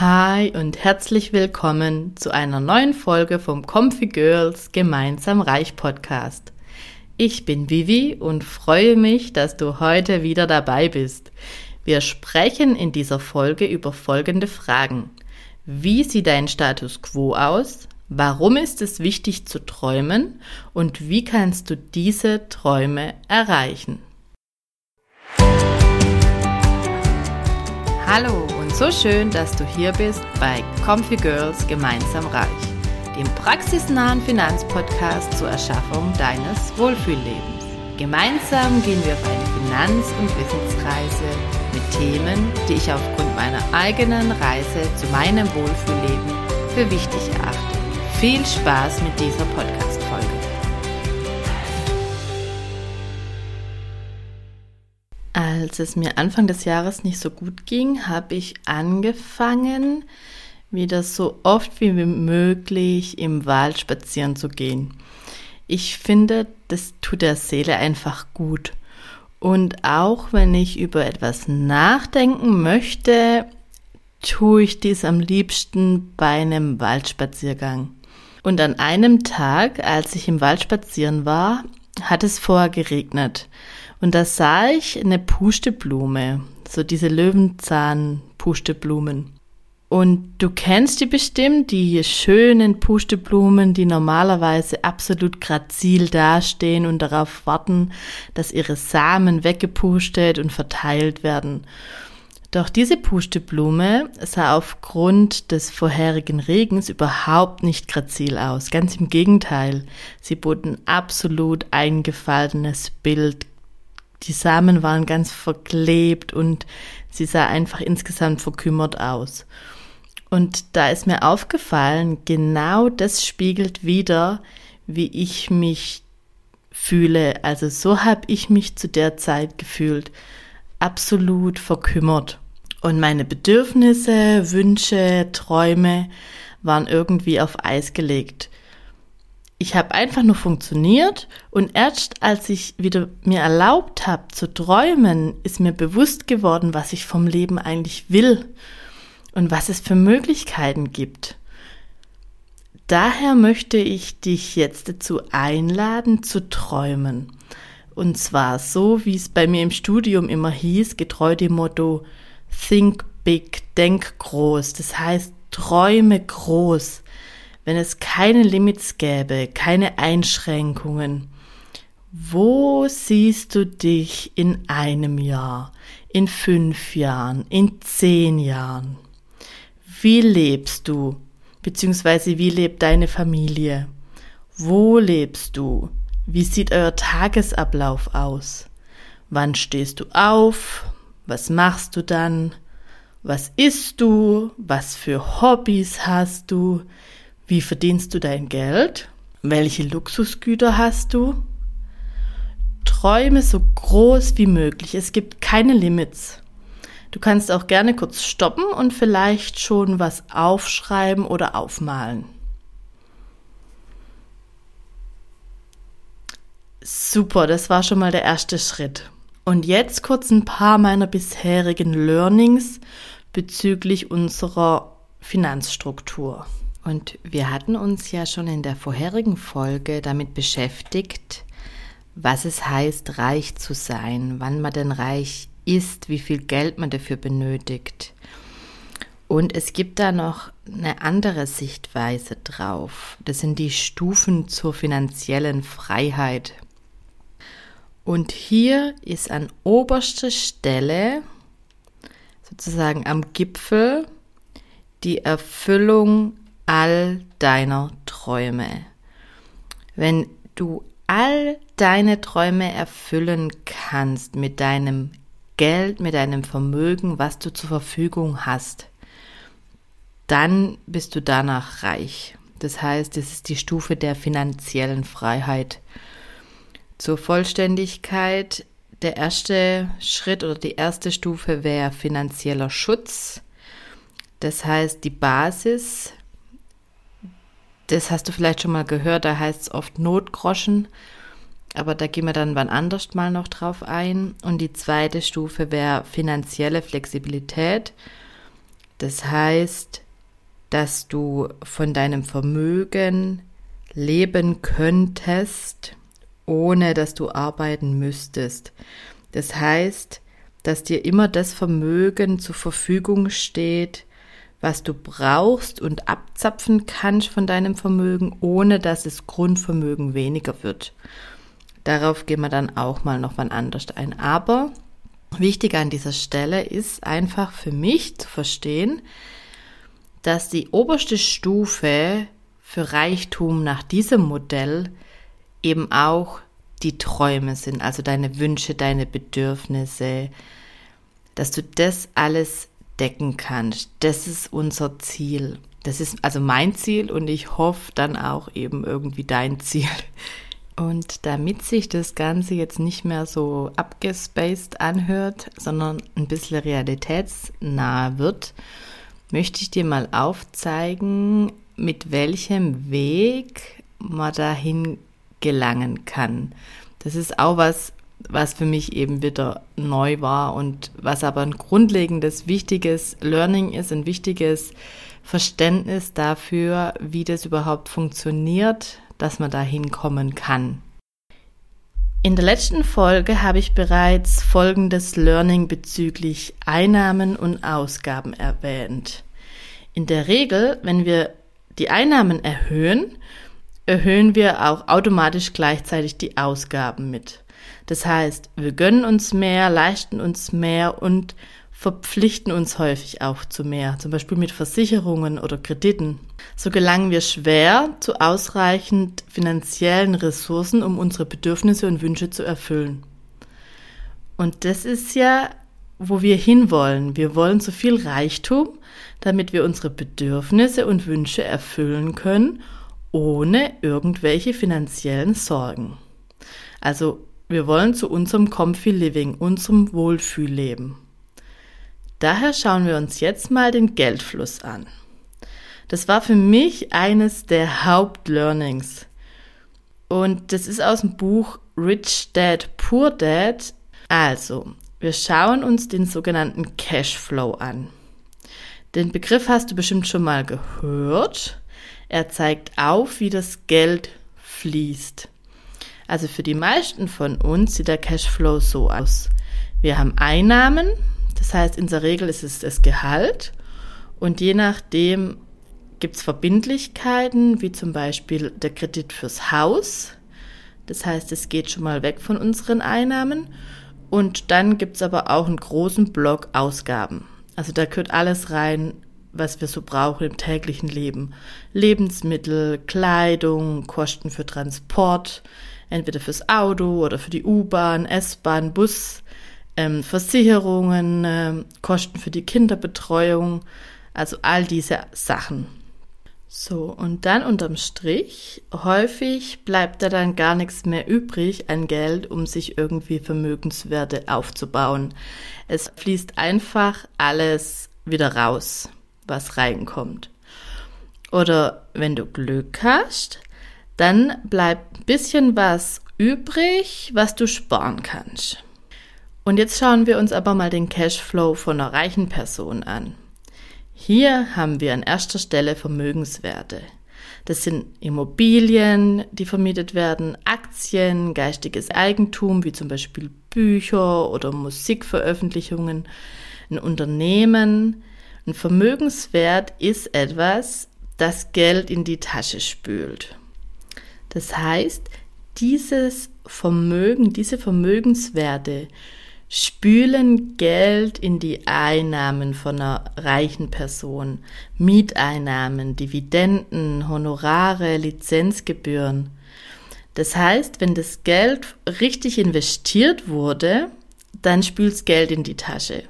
Hi und herzlich willkommen zu einer neuen Folge vom Comfy Girls Gemeinsam Reich Podcast. Ich bin Vivi und freue mich, dass du heute wieder dabei bist. Wir sprechen in dieser Folge über folgende Fragen. Wie sieht dein Status quo aus? Warum ist es wichtig zu träumen? Und wie kannst du diese Träume erreichen? Hallo so schön, dass du hier bist bei Comfy Girls Gemeinsam Reich, dem praxisnahen Finanzpodcast zur Erschaffung deines Wohlfühllebens. Gemeinsam gehen wir auf eine Finanz- und Wissensreise mit Themen, die ich aufgrund meiner eigenen Reise zu meinem Wohlfühlleben für wichtig erachte. Viel Spaß mit dieser Podcast-Folge. Als es mir Anfang des Jahres nicht so gut ging, habe ich angefangen, wieder so oft wie möglich im Wald spazieren zu gehen. Ich finde, das tut der Seele einfach gut. Und auch wenn ich über etwas nachdenken möchte, tue ich dies am liebsten bei einem Waldspaziergang. Und an einem Tag, als ich im Wald spazieren war, hat es vorher geregnet. Und da sah ich eine Pusteblume, so diese Löwenzahn-Pusteblumen. Und du kennst die bestimmt, die schönen Pusteblumen, die normalerweise absolut grazil dastehen und darauf warten, dass ihre Samen weggepustet und verteilt werden. Doch diese Pusteblume sah aufgrund des vorherigen Regens überhaupt nicht grazil aus. Ganz im Gegenteil. Sie bot ein absolut eingefallenes Bild. Die Samen waren ganz verklebt und sie sah einfach insgesamt verkümmert aus. Und da ist mir aufgefallen, genau das spiegelt wieder, wie ich mich fühle. Also so habe ich mich zu der Zeit gefühlt. Absolut verkümmert. Und meine Bedürfnisse, Wünsche, Träume waren irgendwie auf Eis gelegt. Ich habe einfach nur funktioniert und erst als ich wieder mir erlaubt habe zu träumen, ist mir bewusst geworden, was ich vom Leben eigentlich will und was es für Möglichkeiten gibt. Daher möchte ich dich jetzt dazu einladen, zu träumen. Und zwar so, wie es bei mir im Studium immer hieß, getreu dem Motto Think Big, denk groß. Das heißt, träume groß. Wenn es keine Limits gäbe, keine Einschränkungen, wo siehst du dich in einem Jahr, in fünf Jahren, in zehn Jahren? Wie lebst du? Beziehungsweise wie lebt deine Familie? Wo lebst du? Wie sieht euer Tagesablauf aus? Wann stehst du auf? Was machst du dann? Was isst du? Was für Hobbys hast du? Wie verdienst du dein Geld? Welche Luxusgüter hast du? Träume so groß wie möglich. Es gibt keine Limits. Du kannst auch gerne kurz stoppen und vielleicht schon was aufschreiben oder aufmalen. Super, das war schon mal der erste Schritt. Und jetzt kurz ein paar meiner bisherigen Learnings bezüglich unserer Finanzstruktur. Und wir hatten uns ja schon in der vorherigen Folge damit beschäftigt, was es heißt, reich zu sein, wann man denn reich ist, wie viel Geld man dafür benötigt. Und es gibt da noch eine andere Sichtweise drauf. Das sind die Stufen zur finanziellen Freiheit. Und hier ist an oberster Stelle, sozusagen am Gipfel, die Erfüllung all deiner Träume. Wenn du all deine Träume erfüllen kannst mit deinem Geld, mit deinem Vermögen, was du zur Verfügung hast, dann bist du danach reich. Das heißt, es ist die Stufe der finanziellen Freiheit. Zur Vollständigkeit, der erste Schritt oder die erste Stufe wäre finanzieller Schutz. Das heißt, die Basis, das hast du vielleicht schon mal gehört, da heißt es oft Notgroschen aber da gehen wir dann wann anders mal noch drauf ein. Und die zweite Stufe wäre finanzielle Flexibilität. Das heißt, dass du von deinem Vermögen leben könntest, ohne dass du arbeiten müsstest. Das heißt, dass dir immer das Vermögen zur Verfügung steht, was du brauchst und abzapfen kannst von deinem Vermögen, ohne dass das Grundvermögen weniger wird. Darauf gehen wir dann auch mal noch wann anders ein. Aber wichtig an dieser Stelle ist einfach für mich zu verstehen, dass die oberste Stufe für Reichtum nach diesem Modell eben auch die Träume sind, also deine Wünsche, deine Bedürfnisse, dass du das alles decken kannst. Das ist unser Ziel. Das ist also mein Ziel und ich hoffe dann auch eben irgendwie dein Ziel. Und damit sich das Ganze jetzt nicht mehr so abgespaced anhört, sondern ein bisschen realitätsnah wird, möchte ich dir mal aufzeigen, mit welchem Weg man dahin gelangen kann. Das ist auch was, was für mich eben wieder neu war und was aber ein grundlegendes, wichtiges Learning ist, ein wichtiges Verständnis dafür, wie das überhaupt funktioniert, dass man da hinkommen kann. In der letzten Folge habe ich bereits folgendes Learning bezüglich Einnahmen und Ausgaben erwähnt. In der Regel, wenn wir die Einnahmen erhöhen, erhöhen wir auch automatisch gleichzeitig die Ausgaben mit. Das heißt, wir gönnen uns mehr, leisten uns mehr und verpflichten uns häufig auch zu mehr, zum Beispiel mit Versicherungen oder Krediten. So gelangen wir schwer zu ausreichend finanziellen Ressourcen, um unsere Bedürfnisse und Wünsche zu erfüllen. Und das ist ja, wo wir hinwollen. Wir wollen so viel Reichtum, damit wir unsere Bedürfnisse und Wünsche erfüllen können ohne irgendwelche finanziellen Sorgen. Also wir wollen zu unserem Comfy Living, unserem Wohlfühlleben. Daher schauen wir uns jetzt mal den Geldfluss an. Das war für mich eines der Hauptlearnings. Und das ist aus dem Buch Rich Dad, Poor Dad. Also, wir schauen uns den sogenannten Cashflow an. Den Begriff hast du bestimmt schon mal gehört. Er zeigt auf, wie das Geld fließt. Also für die meisten von uns sieht der Cashflow so aus. Wir haben Einnahmen, das heißt in der Regel ist es das Gehalt und je nachdem gibt es Verbindlichkeiten, wie zum Beispiel der Kredit fürs Haus. Das heißt, es geht schon mal weg von unseren Einnahmen. Und dann gibt es aber auch einen großen Block Ausgaben. Also da gehört alles rein, was wir so brauchen im täglichen Leben. Lebensmittel, Kleidung, Kosten für Transport, entweder fürs Auto oder für die U-Bahn, S-Bahn, Bus, ähm, Versicherungen, äh, Kosten für die Kinderbetreuung, also all diese Sachen. So, und dann unterm Strich, häufig bleibt da dann gar nichts mehr übrig an Geld, um sich irgendwie Vermögenswerte aufzubauen. Es fließt einfach alles wieder raus was reinkommt. Oder wenn du Glück hast, dann bleibt ein bisschen was übrig, was du sparen kannst. Und jetzt schauen wir uns aber mal den Cashflow von einer reichen Person an. Hier haben wir an erster Stelle Vermögenswerte. Das sind Immobilien, die vermietet werden, Aktien, geistiges Eigentum, wie zum Beispiel Bücher oder Musikveröffentlichungen, ein Unternehmen, ein Vermögenswert ist etwas, das Geld in die Tasche spült. Das heißt, dieses Vermögen, diese Vermögenswerte spülen Geld in die Einnahmen von einer reichen Person. Mieteinnahmen, Dividenden, Honorare, Lizenzgebühren. Das heißt, wenn das Geld richtig investiert wurde, dann spült Geld in die Tasche.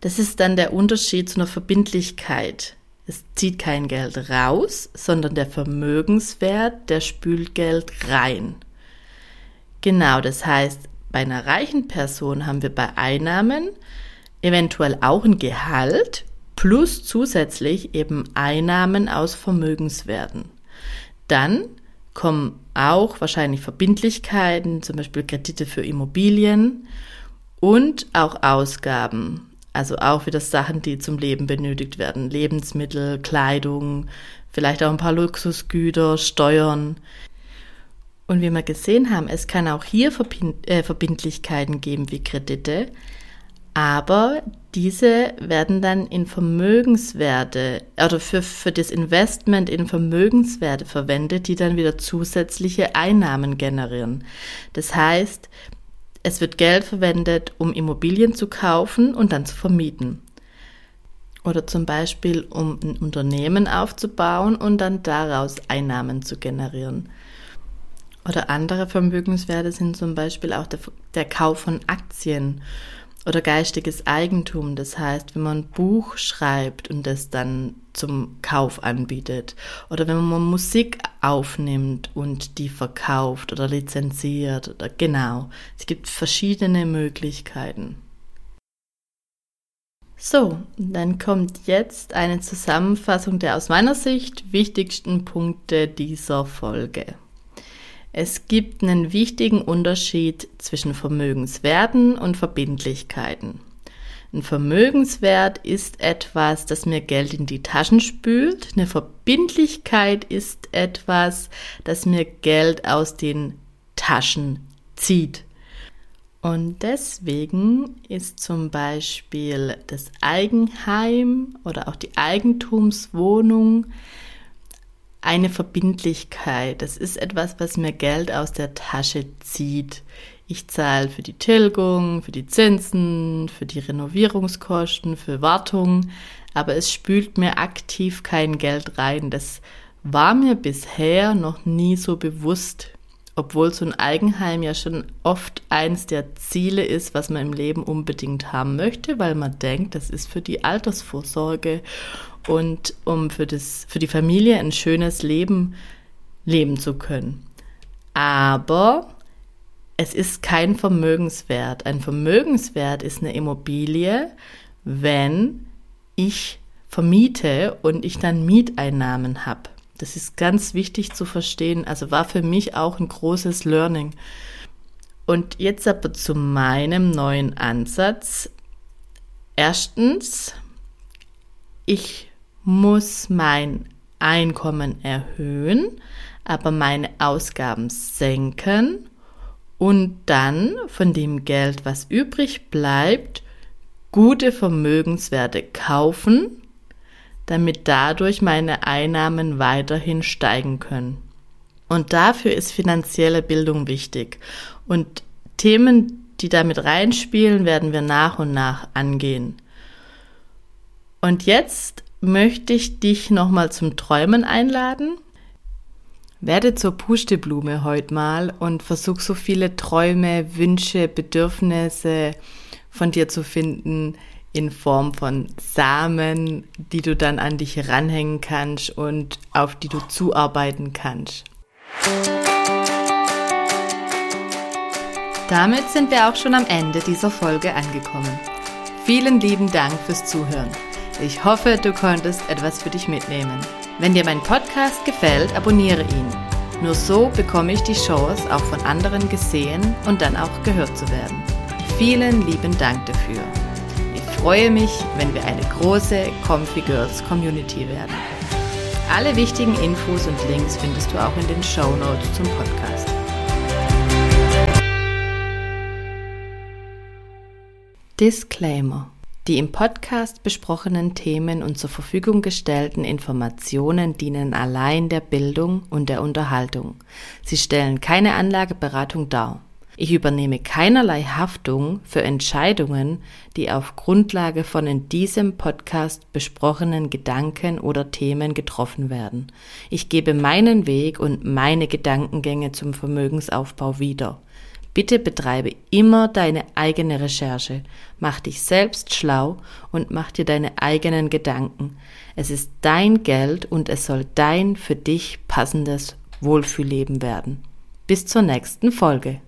Das ist dann der Unterschied zu einer Verbindlichkeit. Es zieht kein Geld raus, sondern der Vermögenswert, der spült Geld rein. Genau, das heißt, bei einer reichen Person haben wir bei Einnahmen eventuell auch ein Gehalt plus zusätzlich eben Einnahmen aus Vermögenswerten. Dann kommen auch wahrscheinlich Verbindlichkeiten, zum Beispiel Kredite für Immobilien und auch Ausgaben Also auch wieder Sachen, die zum Leben benötigt werden. Lebensmittel, Kleidung, vielleicht auch ein paar Luxusgüter, Steuern. Und wie wir gesehen haben, es kann auch hier äh, Verbindlichkeiten geben wie Kredite, aber diese werden dann in Vermögenswerte oder für, für das Investment in Vermögenswerte verwendet, die dann wieder zusätzliche Einnahmen generieren. Das heißt, es wird Geld verwendet, um Immobilien zu kaufen und dann zu vermieten. Oder zum Beispiel, um ein Unternehmen aufzubauen und dann daraus Einnahmen zu generieren. Oder andere Vermögenswerte sind zum Beispiel auch der, der Kauf von Aktien oder geistiges Eigentum. Das heißt, wenn man ein Buch schreibt und das dann zum Kauf anbietet oder wenn man Musik aufnimmt und die verkauft oder lizenziert oder genau. Es gibt verschiedene Möglichkeiten. So, dann kommt jetzt eine Zusammenfassung der aus meiner Sicht wichtigsten Punkte dieser Folge. Es gibt einen wichtigen Unterschied zwischen Vermögenswerten und Verbindlichkeiten. Ein Vermögenswert ist etwas, das mir Geld in die Taschen spült. Eine Verbindlichkeit ist etwas, das mir Geld aus den Taschen zieht. Und deswegen ist zum Beispiel das Eigenheim oder auch die Eigentumswohnung eine Verbindlichkeit. Das ist etwas, was mir Geld aus der Tasche zieht. Ich zahle für die Tilgung, für die Zinsen, für die Renovierungskosten, für Wartung, aber es spült mir aktiv kein Geld rein. Das war mir bisher noch nie so bewusst, obwohl so ein Eigenheim ja schon oft eins der Ziele ist, was man im Leben unbedingt haben möchte, weil man denkt, das ist für die Altersvorsorge und um für, das, für die Familie ein schönes Leben leben zu können. Aber es ist kein Vermögenswert. Ein Vermögenswert ist eine Immobilie, wenn ich vermiete und ich dann Mieteinnahmen habe. Das ist ganz wichtig zu verstehen. Also war für mich auch ein großes Learning. Und jetzt aber zu meinem neuen Ansatz. Erstens, ich muss mein Einkommen erhöhen, aber meine Ausgaben senken und dann von dem Geld, was übrig bleibt, gute Vermögenswerte kaufen, damit dadurch meine Einnahmen weiterhin steigen können. Und dafür ist finanzielle Bildung wichtig. Und Themen, die damit reinspielen, werden wir nach und nach angehen. Und jetzt möchte ich dich nochmal zum Träumen einladen. Werde zur Pusteblume heute mal und versuch so viele Träume, Wünsche, Bedürfnisse von dir zu finden in Form von Samen, die du dann an dich ranhängen kannst und auf die du zuarbeiten kannst. Damit sind wir auch schon am Ende dieser Folge angekommen. Vielen lieben Dank fürs Zuhören. Ich hoffe, du konntest etwas für dich mitnehmen. Wenn dir mein Podcast gefällt, abonniere ihn. Nur so bekomme ich die Chance, auch von anderen gesehen und dann auch gehört zu werden. Vielen lieben Dank dafür. Freue mich, wenn wir eine große Comfy Girls Community werden. Alle wichtigen Infos und Links findest du auch in den Show Notes zum Podcast. Disclaimer die im Podcast besprochenen Themen und zur Verfügung gestellten Informationen dienen allein der Bildung und der Unterhaltung. Sie stellen keine Anlageberatung dar. Ich übernehme keinerlei Haftung für Entscheidungen, die auf Grundlage von in diesem Podcast besprochenen Gedanken oder Themen getroffen werden. Ich gebe meinen Weg und meine Gedankengänge zum Vermögensaufbau wieder. Bitte betreibe immer deine eigene Recherche, mach dich selbst schlau und mach dir deine eigenen Gedanken. Es ist dein Geld und es soll dein für dich passendes Wohlfühlleben werden. Bis zur nächsten Folge.